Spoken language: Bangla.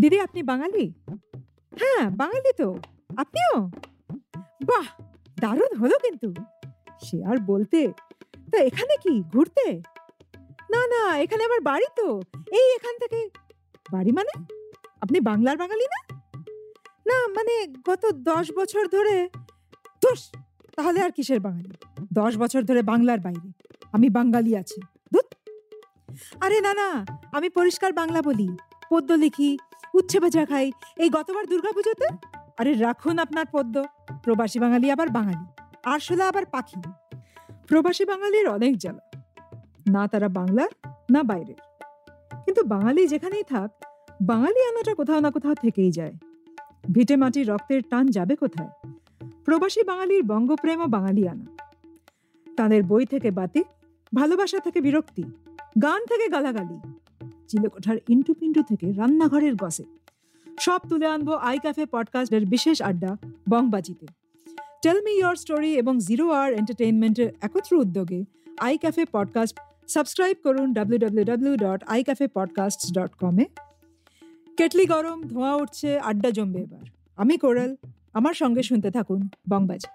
দিদি, আপনি বাঙালি? হ্যাঁ বাঙালি তো। আপনিও? বাহ, দারুণ হলো কিন্তু। সে আর বলতে, তা এখানে কি, ঘুরতে? না না, এখানে আমার বাড়ি তো। এই এখান থেকে বাড়ি মানে? আপনি বাংলার বাঙালি না? না মানে গত দশ বছর ধরে দোষ তাহলে আর কিসের বাঙালি? দশ বছর ধরে বাংলার বাইরে। আমি বাঙালি আছি। আরে না না, আমি পরিষ্কার বাংলা বলি। পদ্য লিখি উচ্ছে ভাজা খাই। এই গতবার দুর্গাপুজোতে? আরে রাখুন আপনার পদ্ম। প্রবাসী বাঙালি আবার বাঙালি। আরশোলা আবার পাখি। প্রবাসী বাঙালির অনেক জ্বালা। না তারা বাংলার, না বাইরের। কিন্তু বাঙালি যেখানেই থাক, বাঙালি আনাটা কোথাও না কোথাও থেকেই যায়। ভিটে মাটির রক্তের টান যাবে কোথায়? প্রবাসী বাঙালির বঙ্গপ্রেম ও বাঙালি আনা। তাদের বই থেকে বাতি, ভালোবাসা থেকে বিরক্তি, গান থেকে গালাগালি। চিলেকোঠার ইন্টু পিন্টু থেকে রান্নাঘরের গসে সব তুলে আনব আই ক্যাফে পডকাস্টের বিশেষ আড্ডা, বংবাজিতে। টেল মি ইয়োর স্টোরি এবং জিরো আওয়ার এন্টারটেইনমেন্টের একত্র উদ্যোগে আই ক্যাফে পডকাস্ট সাবস্ক্রাইব করুন W W W dot I cafe podcast dot কমে কেটলি গরম, ধোঁয়া উঠছে, আড্ডা জমবে এবার। আমি কোরাল, আমার সঙ্গে শুনতে থাকুন বংবাজি।